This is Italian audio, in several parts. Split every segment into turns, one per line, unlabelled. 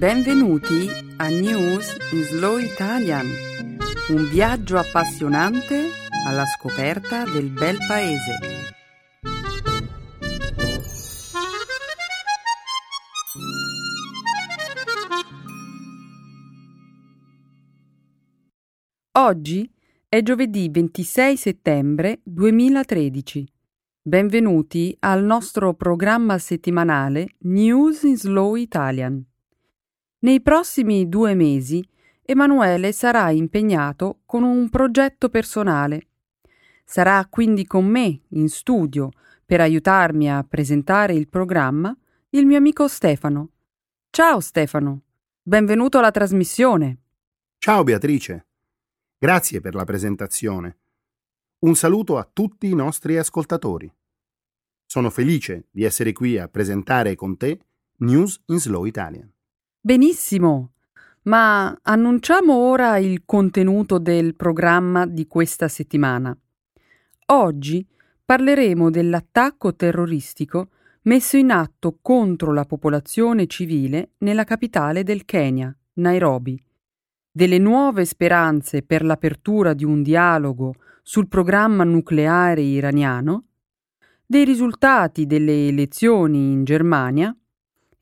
Benvenuti a News in Slow Italian, un viaggio appassionante alla scoperta del bel paese. Oggi è giovedì 26 settembre 2013. Benvenuti al nostro programma settimanale News in Slow Italian. Nei prossimi due mesi Emanuele sarà impegnato con un progetto personale. Sarà quindi con me in studio per aiutarmi a presentare il programma il mio amico Stefano. Ciao Stefano, benvenuto alla trasmissione.
Ciao Beatrice, grazie per la presentazione. Un saluto a tutti i nostri ascoltatori. Sono felice di essere qui a presentare con te News in Slow Italian.
Benissimo, ma annunciamo ora il contenuto del programma di questa settimana. Oggi parleremo dell'attacco terroristico messo in atto contro la popolazione civile nella capitale del Kenya, Nairobi, delle nuove speranze per l'apertura di un dialogo sul programma nucleare iraniano, dei risultati delle elezioni in Germania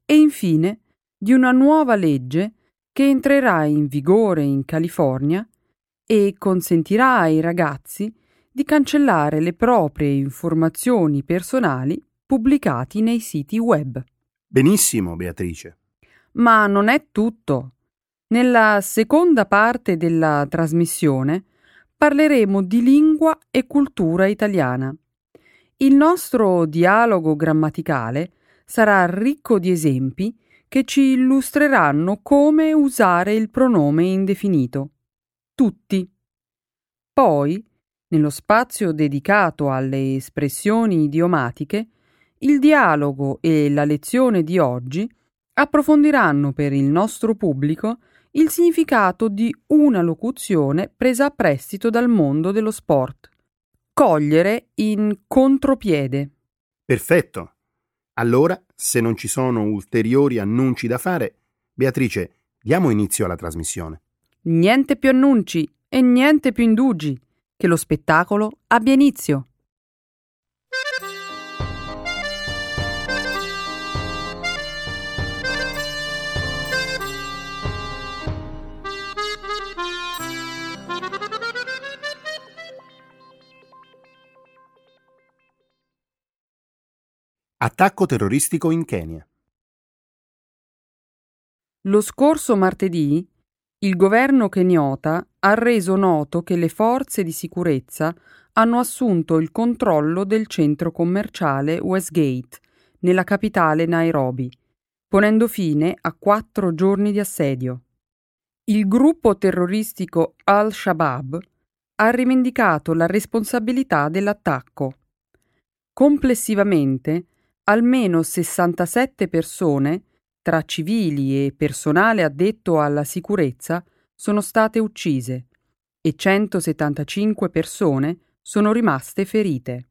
e infine di una nuova legge che entrerà in vigore in California e consentirà ai ragazzi di cancellare le proprie informazioni personali pubblicati nei siti web.
Benissimo, Beatrice.
Ma non è tutto. Nella seconda parte della trasmissione parleremo di lingua e cultura italiana. Il nostro dialogo grammaticale sarà ricco di esempi che ci illustreranno come usare il pronome indefinito. Tutti. Poi, nello spazio dedicato alle espressioni idiomatiche, il dialogo e la lezione di oggi approfondiranno per il nostro pubblico il significato di una locuzione presa a prestito dal mondo dello sport. Cogliere in contropiede.
Perfetto. Allora, se non ci sono ulteriori annunci da fare, Beatrice, diamo inizio alla trasmissione.
Niente più annunci e niente più indugi. Che lo spettacolo abbia inizio.
Attacco terroristico in Kenya.
Lo scorso martedì il governo keniota ha reso noto che le forze di sicurezza hanno assunto il controllo del centro commerciale Westgate, nella capitale Nairobi, ponendo fine a quattro giorni di assedio. Il gruppo terroristico Al-Shabaab ha rivendicato la responsabilità dell'attacco. Complessivamente, almeno 67 persone, tra civili e personale addetto alla sicurezza, sono state uccise e 175 persone sono rimaste ferite.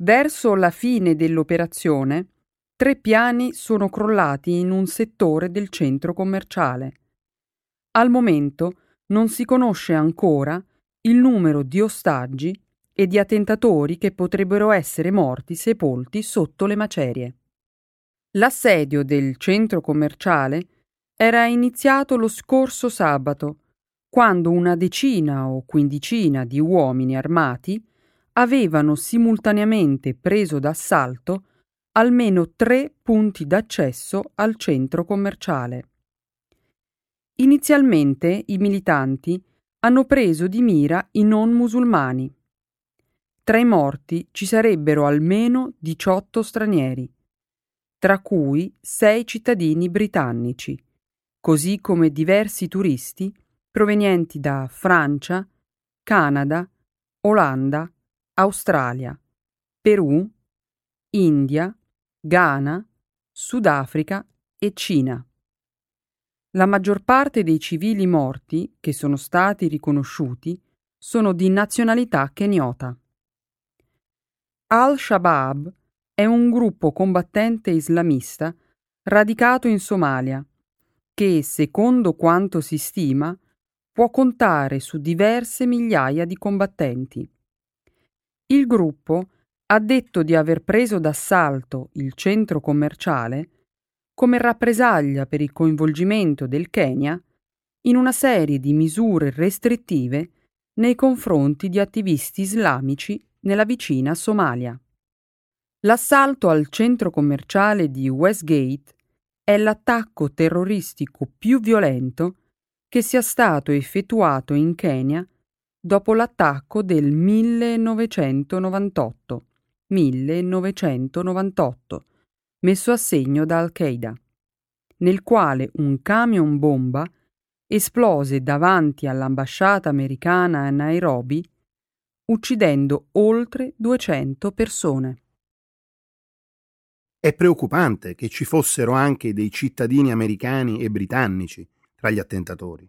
Verso la fine dell'operazione, tre piani sono crollati in un settore del centro commerciale. Al momento non si conosce ancora il numero di ostaggi e di attentatori che potrebbero essere morti sepolti sotto le macerie. L'assedio del centro commerciale era iniziato lo scorso sabato, quando una decina o quindicina di uomini armati avevano simultaneamente preso d'assalto almeno tre punti d'accesso al centro commerciale. Inizialmente i militanti hanno preso di mira i non musulmani. Tra i morti ci sarebbero almeno 18 stranieri, tra cui sei cittadini britannici, così come diversi turisti provenienti da Francia, Canada, Olanda, Australia, Perù, India, Ghana, Sudafrica e Cina. La maggior parte dei civili morti che sono stati riconosciuti sono di nazionalità keniota. Al-Shabaab è un gruppo combattente islamista radicato in Somalia che, secondo quanto si stima, può contare su diverse migliaia di combattenti. Il gruppo ha detto di aver preso d'assalto il centro commerciale come rappresaglia per il coinvolgimento del Kenya in una serie di misure restrittive nei confronti di attivisti islamici nella vicina Somalia. L'assalto al centro commerciale di Westgate è l'attacco terroristico più violento che sia stato effettuato in Kenya dopo l'attacco del 1998, 1998 messo a segno da Al-Qaeda, nel quale un camion bomba esplose davanti all'ambasciata americana a Nairobi, uccidendo oltre 200 persone.
È preoccupante che ci fossero anche dei cittadini americani e britannici tra gli attentatori.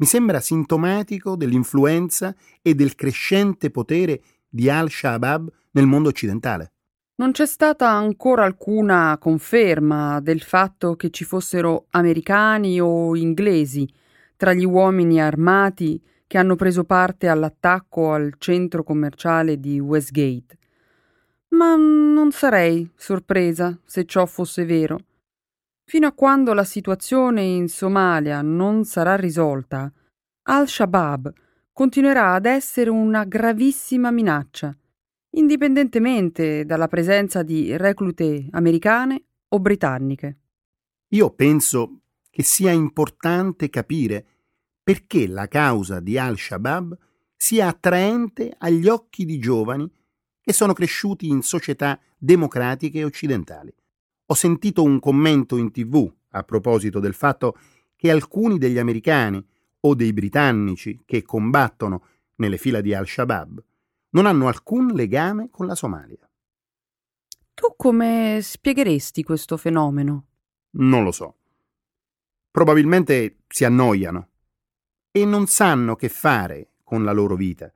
Mi sembra sintomatico dell'influenza e del crescente potere di al-Shabaab nel mondo occidentale.
Non c'è stata ancora alcuna conferma del fatto che ci fossero americani o inglesi tra gli uomini armati che hanno preso parte all'attacco al centro commerciale di Westgate ma non sarei sorpresa se ciò fosse vero. Fino a quando la situazione in Somalia non sarà risolta, Al-Shabaab continuerà ad essere una gravissima minaccia, indipendentemente dalla presenza di reclute americane o britanniche.
Io penso che sia importante capire perché la causa di Al-Shabaab sia attraente agli occhi di giovani e sono cresciuti in società democratiche occidentali. Ho sentito un commento in tv a proposito del fatto che alcuni degli americani o dei britannici che combattono nelle fila di Al-Shabaab non hanno alcun legame con la Somalia.
Tu come spiegheresti questo fenomeno?
Non lo so. Probabilmente si annoiano e non sanno che fare con la loro vita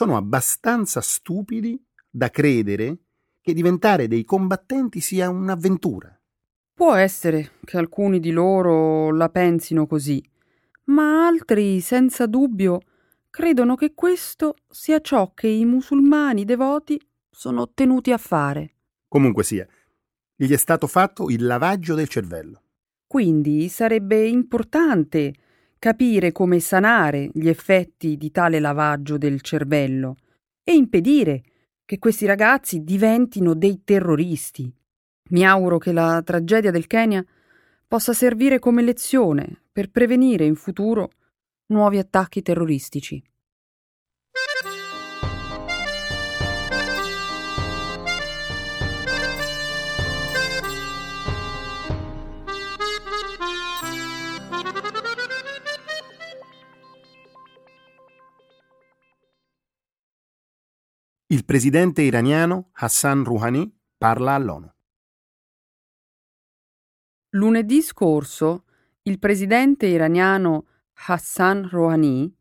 sono abbastanza stupidi da credere che diventare dei combattenti sia un'avventura.
Può essere che alcuni di loro la pensino così, ma altri, senza dubbio, credono che questo sia ciò che i musulmani devoti sono tenuti a fare.
Comunque sia, gli è stato fatto il lavaggio del cervello.
Quindi sarebbe importante capire come sanare gli effetti di tale lavaggio del cervello e impedire che questi ragazzi diventino dei terroristi. Mi auguro che la tragedia del Kenya possa servire come lezione per prevenire in futuro nuovi attacchi terroristici.
Il presidente iraniano Hassan Rouhani parla all'ONU.
Lunedì scorso il presidente iraniano Hassan Rouhani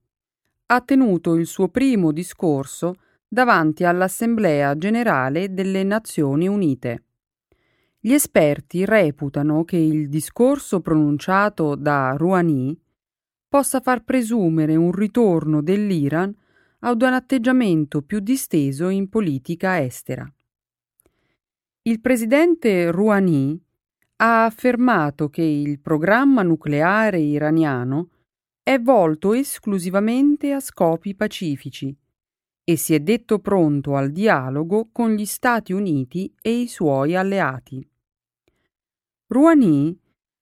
ha tenuto il suo primo discorso davanti all'Assemblea generale delle Nazioni Unite. Gli esperti reputano che il discorso pronunciato da Rouhani possa far presumere un ritorno dell'Iran ad un atteggiamento più disteso in politica estera. Il presidente Rouhani ha affermato che il programma nucleare iraniano è volto esclusivamente a scopi pacifici e si è detto pronto al dialogo con gli Stati Uniti e i suoi alleati. Rouhani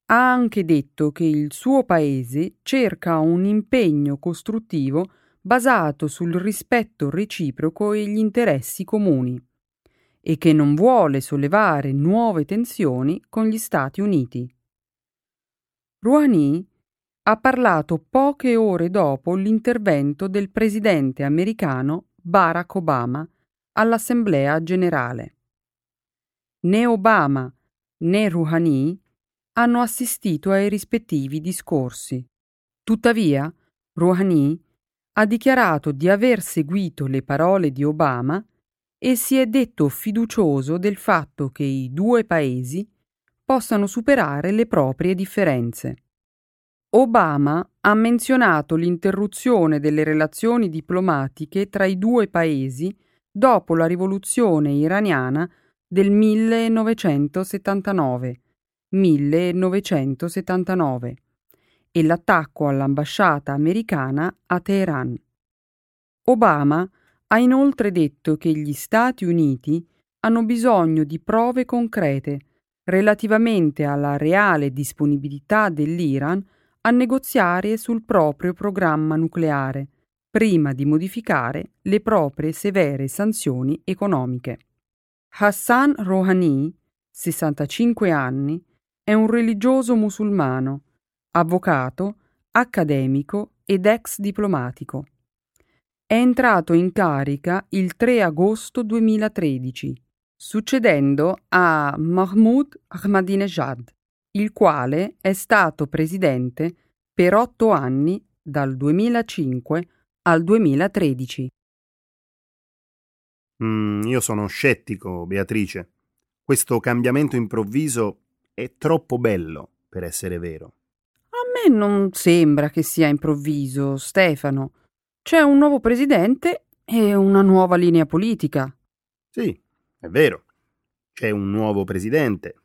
ha anche detto che il suo paese cerca un impegno costruttivo basato sul rispetto reciproco e gli interessi comuni, e che non vuole sollevare nuove tensioni con gli Stati Uniti. Rouhani ha parlato poche ore dopo l'intervento del presidente americano Barack Obama all'Assemblea generale. Né Obama né Rouhani hanno assistito ai rispettivi discorsi. Tuttavia, Rouhani ha dichiarato di aver seguito le parole di Obama e si è detto fiducioso del fatto che i due paesi possano superare le proprie differenze. Obama ha menzionato l'interruzione delle relazioni diplomatiche tra i due paesi dopo la rivoluzione iraniana del 1979, 1979 e l'attacco all'ambasciata americana a Teheran. Obama ha inoltre detto che gli Stati Uniti hanno bisogno di prove concrete relativamente alla reale disponibilità dell'Iran a negoziare sul proprio programma nucleare, prima di modificare le proprie severe sanzioni economiche. Hassan Rouhani, 65 anni, è un religioso musulmano, avvocato, accademico ed ex diplomatico. È entrato in carica il 3 agosto 2013, succedendo a Mahmoud Ahmadinejad il quale è stato presidente per otto anni dal 2005 al 2013.
Mm, io sono scettico, Beatrice. Questo cambiamento improvviso è troppo bello per essere vero.
Me non sembra che sia improvviso, Stefano. C'è un nuovo presidente e una nuova linea politica.
Sì, è vero. C'è un nuovo presidente.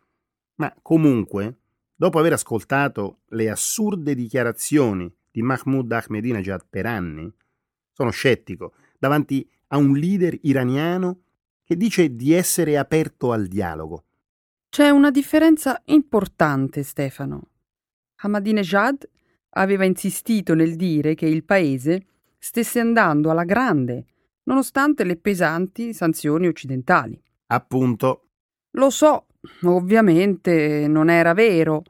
Ma comunque Dopo aver ascoltato le assurde dichiarazioni di Mahmoud Ahmadinejad per anni, sono scettico davanti a un leader iraniano che dice di essere aperto al dialogo.
C'è una differenza importante, Stefano. Ahmadinejad aveva insistito nel dire che il paese stesse andando alla grande, nonostante le pesanti sanzioni occidentali.
Appunto.
Lo so, ovviamente non era vero.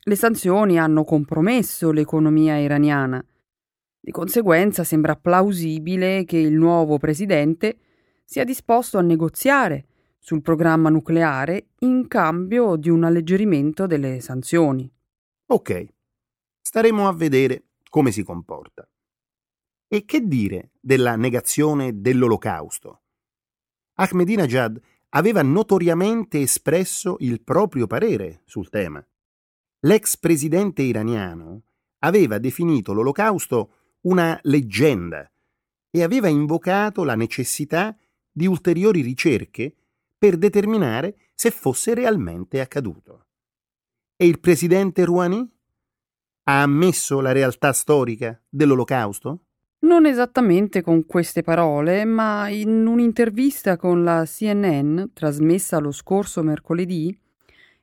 Le sanzioni hanno compromesso l'economia iraniana. Di conseguenza sembra plausibile che il nuovo presidente sia disposto a negoziare sul programma nucleare in cambio di un alleggerimento delle sanzioni.
Ok, staremo a vedere come si comporta. E che dire della negazione dell'olocausto? Ahmadinejad aveva notoriamente espresso il proprio parere sul tema. L'ex presidente iraniano aveva definito l'olocausto una leggenda e aveva invocato la necessità di ulteriori ricerche per determinare se fosse realmente accaduto. E il presidente Rouhani? Ha ammesso la realtà storica dell'olocausto?
Non esattamente con queste parole, ma in un'intervista con la CNN trasmessa lo scorso mercoledì,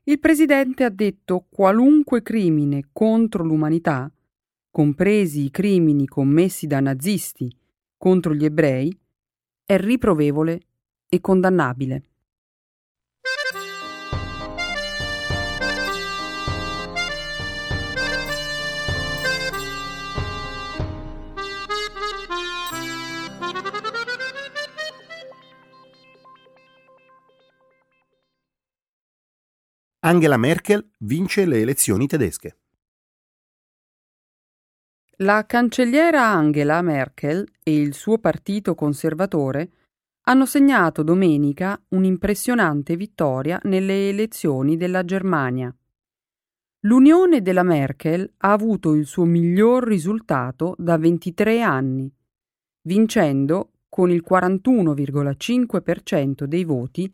il presidente ha detto qualunque crimine contro l'umanità, compresi i crimini commessi da nazisti contro gli ebrei, è riprovevole e condannabile.
Angela Merkel vince le elezioni tedesche.
La cancelliera Angela Merkel e il suo partito conservatore hanno segnato domenica un'impressionante vittoria nelle elezioni della Germania. L'unione della Merkel ha avuto il suo miglior risultato da 23 anni, vincendo con il 41,5% dei voti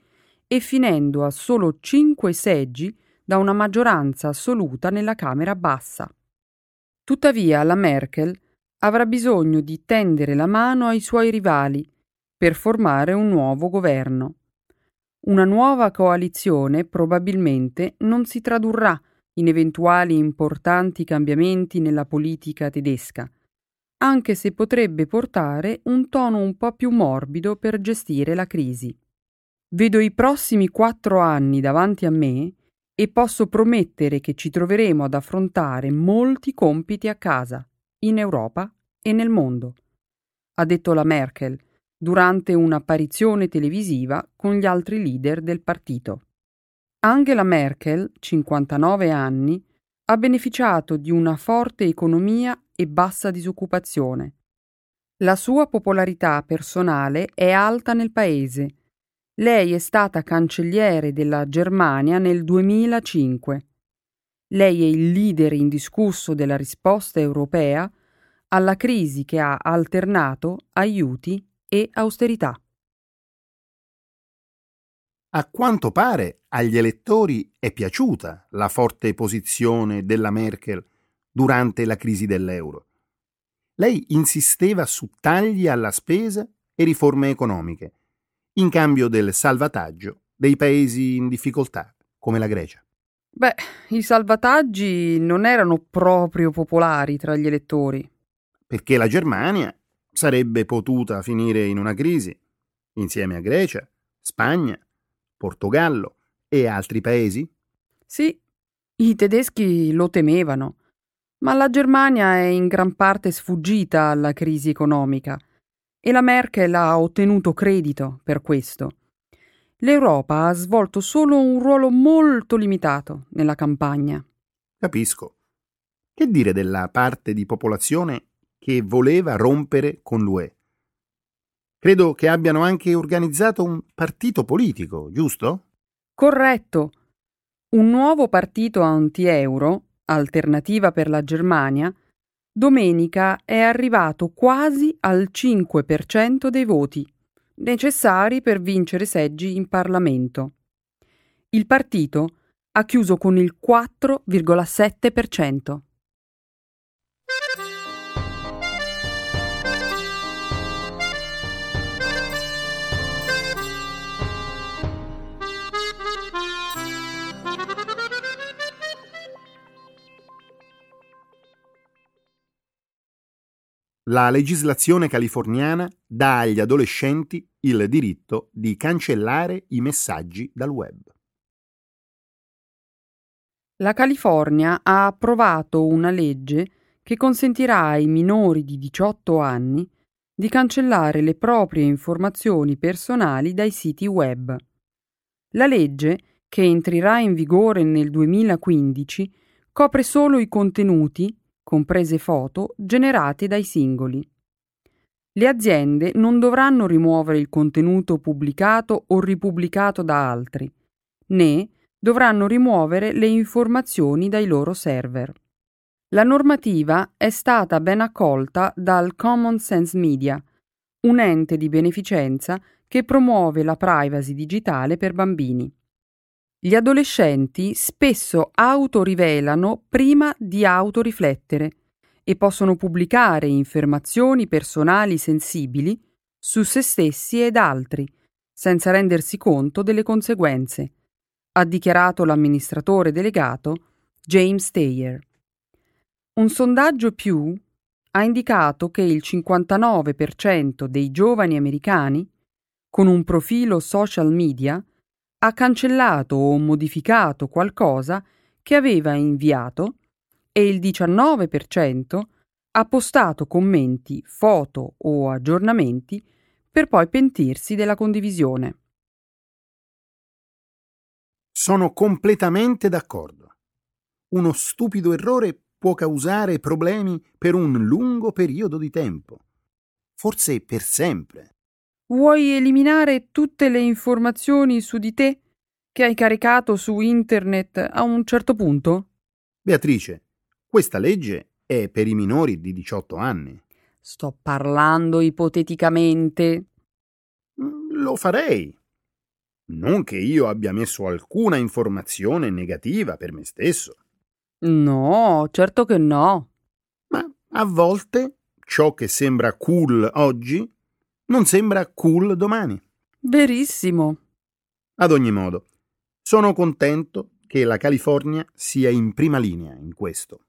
e finendo a solo cinque seggi da una maggioranza assoluta nella Camera bassa. Tuttavia la Merkel avrà bisogno di tendere la mano ai suoi rivali per formare un nuovo governo. Una nuova coalizione probabilmente non si tradurrà in eventuali importanti cambiamenti nella politica tedesca, anche se potrebbe portare un tono un po' più morbido per gestire la crisi. Vedo i prossimi quattro anni davanti a me e posso promettere che ci troveremo ad affrontare molti compiti a casa, in Europa e nel mondo, ha detto la Merkel durante un'apparizione televisiva con gli altri leader del partito. Angela Merkel, 59 anni, ha beneficiato di una forte economia e bassa disoccupazione. La sua popolarità personale è alta nel paese Lei è stata cancelliere della Germania nel 2005. Lei è il leader indiscusso della risposta europea alla crisi che ha alternato aiuti e austerità.
A quanto pare agli elettori è piaciuta la forte posizione della Merkel durante la crisi dell'euro. Lei insisteva su tagli alla spesa e riforme economiche, in cambio del salvataggio dei paesi in difficoltà, come la Grecia.
Beh, i salvataggi non erano proprio popolari tra gli elettori.
Perché la Germania sarebbe potuta finire in una crisi, insieme a Grecia, Spagna, Portogallo e altri paesi?
Sì, i tedeschi lo temevano, ma la Germania è in gran parte sfuggita alla crisi economica e la Merkel ha ottenuto credito per questo. L'Europa ha svolto solo un ruolo molto limitato nella campagna.
Capisco. Che dire della parte di popolazione che voleva rompere con l'UE? Credo che abbiano anche organizzato un partito politico, giusto?
Corretto. Un nuovo partito anti-euro, Alternativa per la Germania, domenica è arrivato quasi al 5% dei voti, necessari per vincere seggi in Parlamento. Il partito ha chiuso con il 4,7%.
La legislazione californiana dà agli adolescenti il diritto di cancellare i messaggi dal web.
La California ha approvato una legge che consentirà ai minori di 18 anni di cancellare le proprie informazioni personali dai siti web. La legge, che entrerà in vigore nel 2015, copre solo i contenuti comprese foto, generate dai singoli. Le aziende non dovranno rimuovere il contenuto pubblicato o ripubblicato da altri, né dovranno rimuovere le informazioni dai loro server. La normativa è stata ben accolta dal Common Sense Media, un ente di beneficenza che promuove la privacy digitale per bambini. Gli adolescenti spesso autorivelano prima di autoriflettere e possono pubblicare informazioni personali sensibili su se stessi ed altri, senza rendersi conto delle conseguenze, ha dichiarato l'amministratore delegato James Taylor. Un sondaggio più ha indicato che il 59% dei giovani americani con un profilo social media ha cancellato o modificato qualcosa che aveva inviato e il 19% ha postato commenti, foto o aggiornamenti per poi pentirsi della condivisione.
Sono completamente d'accordo. Uno stupido errore può causare problemi per un lungo periodo di tempo, forse per sempre.
Vuoi eliminare tutte le informazioni su di te che hai caricato su internet a un certo punto?
Beatrice, questa legge è per i minori di 18 anni.
Sto parlando ipoteticamente.
Mm, lo farei. Non che io abbia messo alcuna informazione negativa per me stesso.
No, certo che no.
Ma a volte ciò che sembra cool oggi non sembra cool domani.
Verissimo.
Ad ogni modo, sono contento che la California sia in prima linea in questo.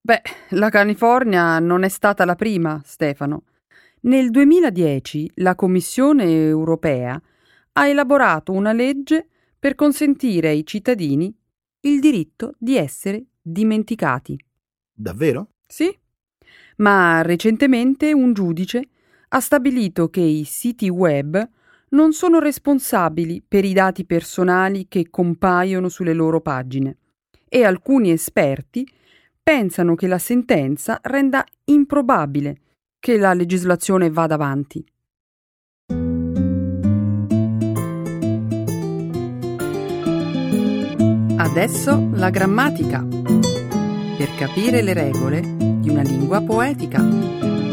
Beh, la California non è stata la prima, Stefano. Nel 2010 la Commissione europea ha elaborato una legge per consentire ai cittadini il diritto di essere dimenticati.
Davvero?
Sì. Ma recentemente un giudice ha stabilito che i siti web non sono responsabili per i dati personali che compaiono sulle loro pagine e alcuni esperti pensano che la sentenza renda improbabile che la legislazione vada avanti. Adesso la grammatica. Per capire le regole di una lingua poetica.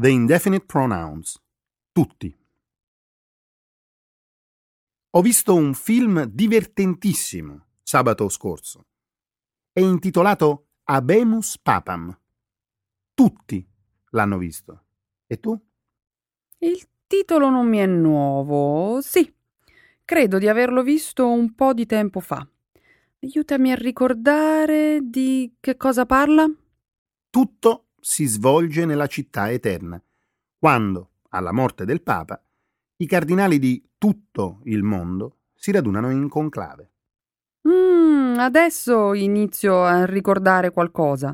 The indefinite pronouns. Tutti. Ho visto un film divertentissimo sabato scorso. È intitolato Abemus Papam. Tutti l'hanno visto. E tu?
Il titolo non mi è nuovo. Sì, credo di averlo visto un po' di tempo fa. Aiutami a ricordare di che cosa parla?
Tutto si svolge nella città eterna, quando, alla morte del Papa, i cardinali di tutto il mondo si radunano in conclave.
Mm, adesso inizio a ricordare qualcosa.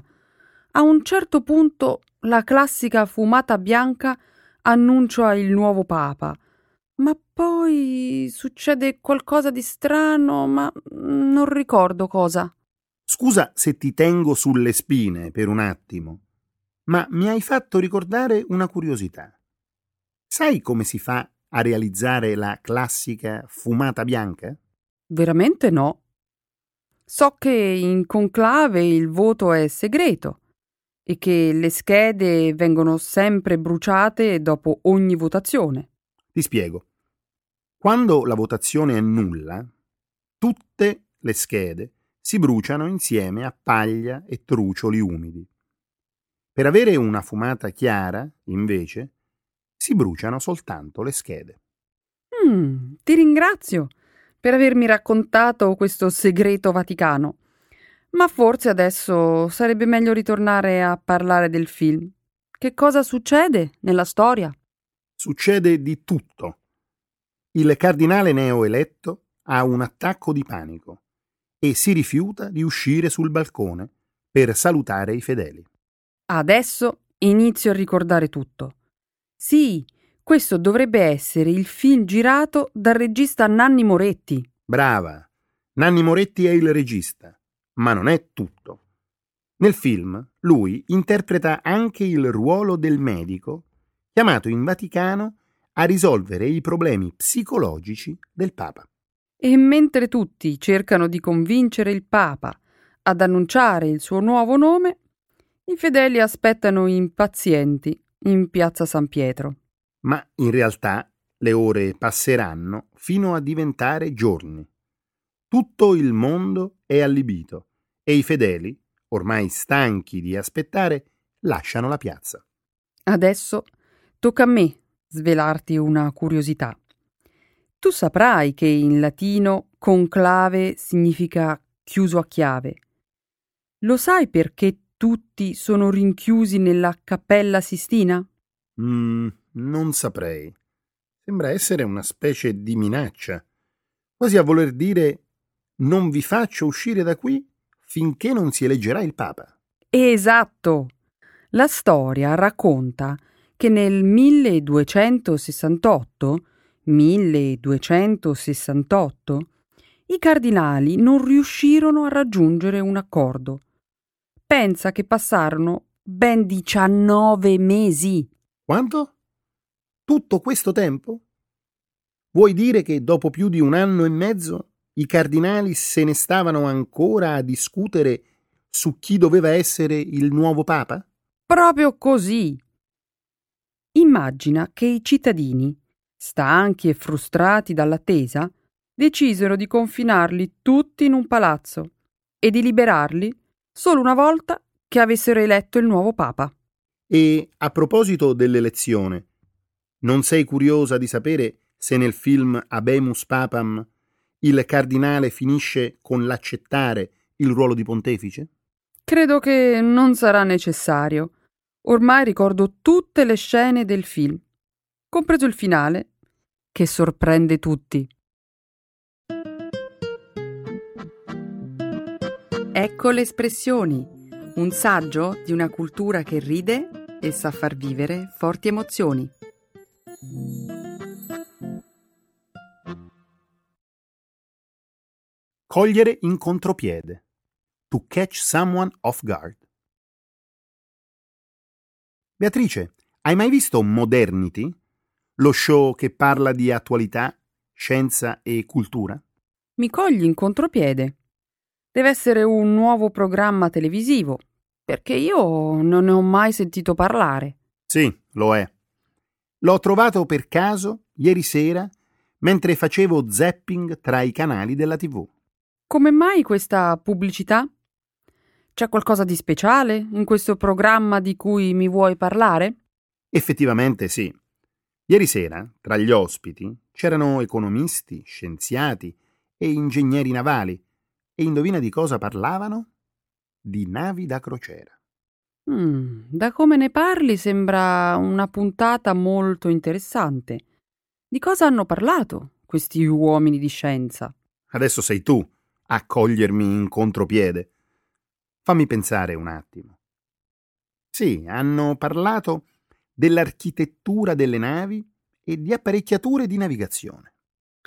A un certo punto la classica fumata bianca annuncia il nuovo Papa, ma poi succede qualcosa di strano, ma non ricordo cosa.
Scusa se ti tengo sulle spine per un attimo, ma mi hai fatto ricordare una curiosità. Sai come si fa a realizzare la classica fumata bianca?
Veramente no. So che in conclave il voto è segreto e che le schede vengono sempre bruciate dopo ogni votazione.
Ti spiego. Quando la votazione è nulla, tutte le schede si bruciano insieme a paglia e trucioli umidi. Per avere una fumata chiara, invece, si bruciano soltanto le schede.
Mm, ti ringrazio per avermi raccontato questo segreto vaticano. Ma forse adesso sarebbe meglio ritornare a parlare del film. Che cosa succede nella storia?
Succede di tutto. Il cardinale neoeletto ha un attacco di panico e si rifiuta di uscire sul balcone per salutare i fedeli.
Adesso inizio a ricordare tutto. Sì, questo dovrebbe essere il film girato dal regista Nanni Moretti.
Brava! Nanni Moretti è il regista ma non è tutto. Nel film lui interpreta anche il ruolo del medico chiamato in Vaticano a risolvere i problemi psicologici del Papa.
E mentre tutti cercano di convincere il Papa ad annunciare il suo nuovo nome, i fedeli aspettano impazienti in piazza San Pietro.
Ma in realtà le ore passeranno fino a diventare giorni. Tutto il mondo è allibito e i fedeli, ormai stanchi di aspettare, lasciano la piazza.
Adesso tocca a me svelarti una curiosità. Tu saprai che in latino conclave significa chiuso a chiave. Lo sai perché tutti sono rinchiusi nella cappella Sistina?
Mm, non saprei. Sembra essere una specie di minaccia, quasi a voler dire non vi faccio uscire da qui finché non si eleggerà il Papa.
Esatto. La storia racconta che nel 1268, 1268, i cardinali non riuscirono a raggiungere un accordo. Pensa che passarono ben 19 mesi.
Quanto? Tutto questo tempo? Vuoi dire che dopo più di un anno e mezzo i cardinali se ne stavano ancora a discutere su chi doveva essere il nuovo Papa?
Proprio così. Immagina che i cittadini, stanchi e frustrati dall'attesa, decisero di confinarli tutti in un palazzo e di liberarli solo una volta che avessero eletto il nuovo Papa.
E a proposito dell'elezione, non sei curiosa di sapere se nel film Abemus Papam il cardinale finisce con l'accettare il ruolo di pontefice?
Credo che non sarà necessario. Ormai ricordo tutte le scene del film, compreso il finale, che sorprende tutti. Ecco le espressioni, un saggio di una cultura che ride e sa far vivere forti emozioni.
Cogliere in contropiede. To catch someone off guard. Beatrice, hai mai visto Modernity? Lo show che parla di attualità, scienza e cultura?
Mi cogli in contropiede. Deve essere un nuovo programma televisivo, perché io non ne ho mai sentito parlare.
Sì, lo è. L'ho trovato per caso ieri sera mentre facevo zapping tra i canali della TV.
Come mai questa pubblicità? C'è qualcosa di speciale in questo programma di cui mi vuoi parlare?
Effettivamente sì. Ieri sera, tra gli ospiti, c'erano economisti, scienziati e ingegneri navali. E indovina di cosa parlavano? Di navi da crociera.
Mm, da come ne parli sembra una puntata molto interessante. Di cosa hanno parlato questi uomini di scienza?
Adesso sei tu a cogliermi in contropiede. Fammi pensare un attimo. Sì, hanno parlato dell'architettura delle navi e di apparecchiature di navigazione.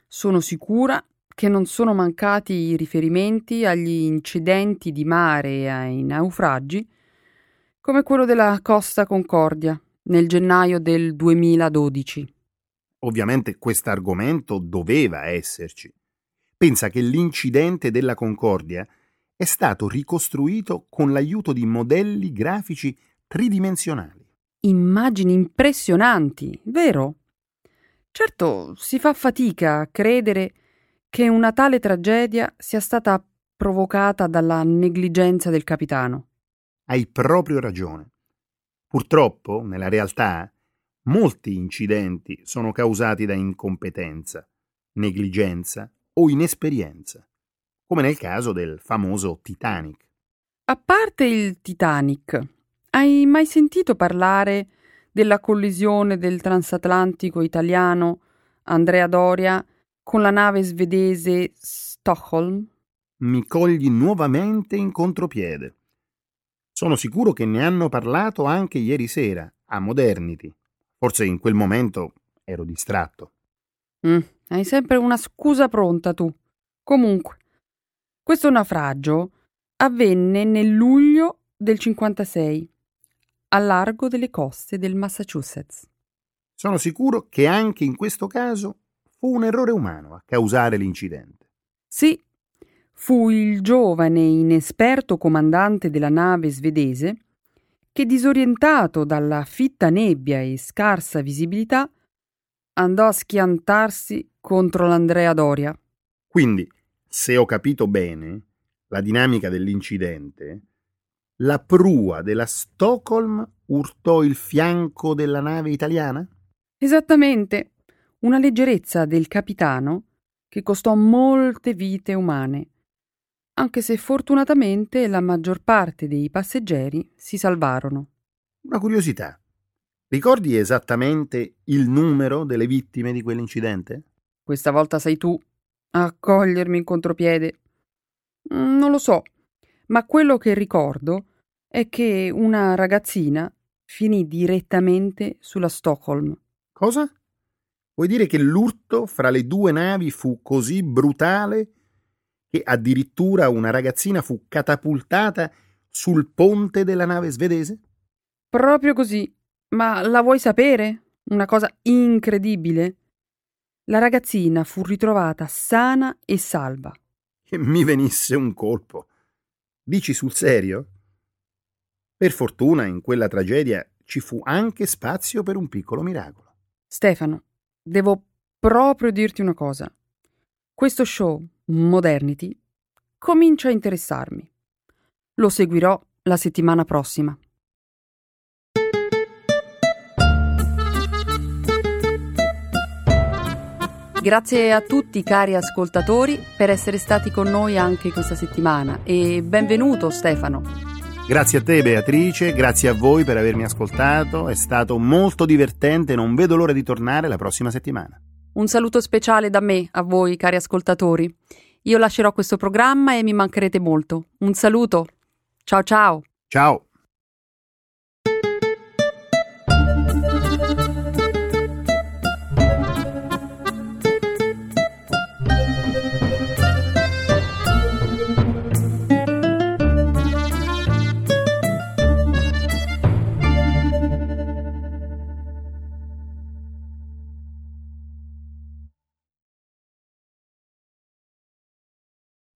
Sono sicura che non sono mancati i riferimenti agli incidenti di mare e ai naufragi, come quello della Costa Concordia nel gennaio del 2012.
Ovviamente questo argomento doveva esserci. Pensa che l'incidente della Concordia è stato ricostruito con l'aiuto di modelli grafici tridimensionali.
Immagini impressionanti, vero? Certo, si fa fatica a credere che una tale tragedia sia stata provocata dalla negligenza del capitano.
Hai proprio ragione. Purtroppo, nella realtà, molti incidenti sono causati da incompetenza, negligenza o inesperienza come nel caso del famoso Titanic.
A parte il Titanic, hai mai sentito parlare della collisione del transatlantico italiano Andrea Doria con la nave svedese Stockholm?
Mi cogli nuovamente in contropiede. Sono sicuro che ne hanno parlato anche ieri sera, a Modernity. Forse in quel momento ero distratto.
Mm, hai sempre una scusa pronta tu. Comunque, questo naufragio avvenne nel luglio del 56, a largo delle coste del Massachusetts.
Sono sicuro che anche in questo caso fu un errore umano a causare l'incidente.
Sì, fu il giovane inesperto comandante della nave svedese che, disorientato dalla fitta nebbia e scarsa visibilità, andò a schiantarsi contro l'Andrea Doria.
Quindi se ho capito bene la dinamica dell'incidente, la prua della Stockholm urtò il fianco della nave italiana?
Esattamente. Una leggerezza del capitano che costò molte vite umane, anche se fortunatamente la maggior parte dei passeggeri si salvarono.
Una curiosità. Ricordi esattamente il numero delle vittime di quell'incidente?
Questa volta sei tu a cogliermi in contropiede. Mm, non lo so, ma quello che ricordo è che una ragazzina finì direttamente sulla Stockholm.
Cosa? Vuoi dire che l'urto fra le due navi fu così brutale che addirittura una ragazzina fu catapultata sul ponte della nave svedese?
Proprio così. Ma la vuoi sapere? Una cosa incredibile. La ragazzina fu ritrovata sana e salva.
Che mi venisse un colpo. Dici sul serio? Per fortuna in quella tragedia ci fu anche spazio per un piccolo miracolo.
Stefano, devo proprio dirti una cosa. Questo show, Modernity, comincia a interessarmi. Lo seguirò la settimana prossima. Grazie a tutti cari ascoltatori per essere stati con noi anche questa settimana e benvenuto Stefano.
Grazie a te Beatrice, grazie a voi per avermi ascoltato, è stato molto divertente, non vedo l'ora di tornare la prossima settimana.
Un saluto speciale da me a voi cari ascoltatori. Io lascerò questo programma e mi mancherete molto. Un saluto. Ciao ciao.
Ciao.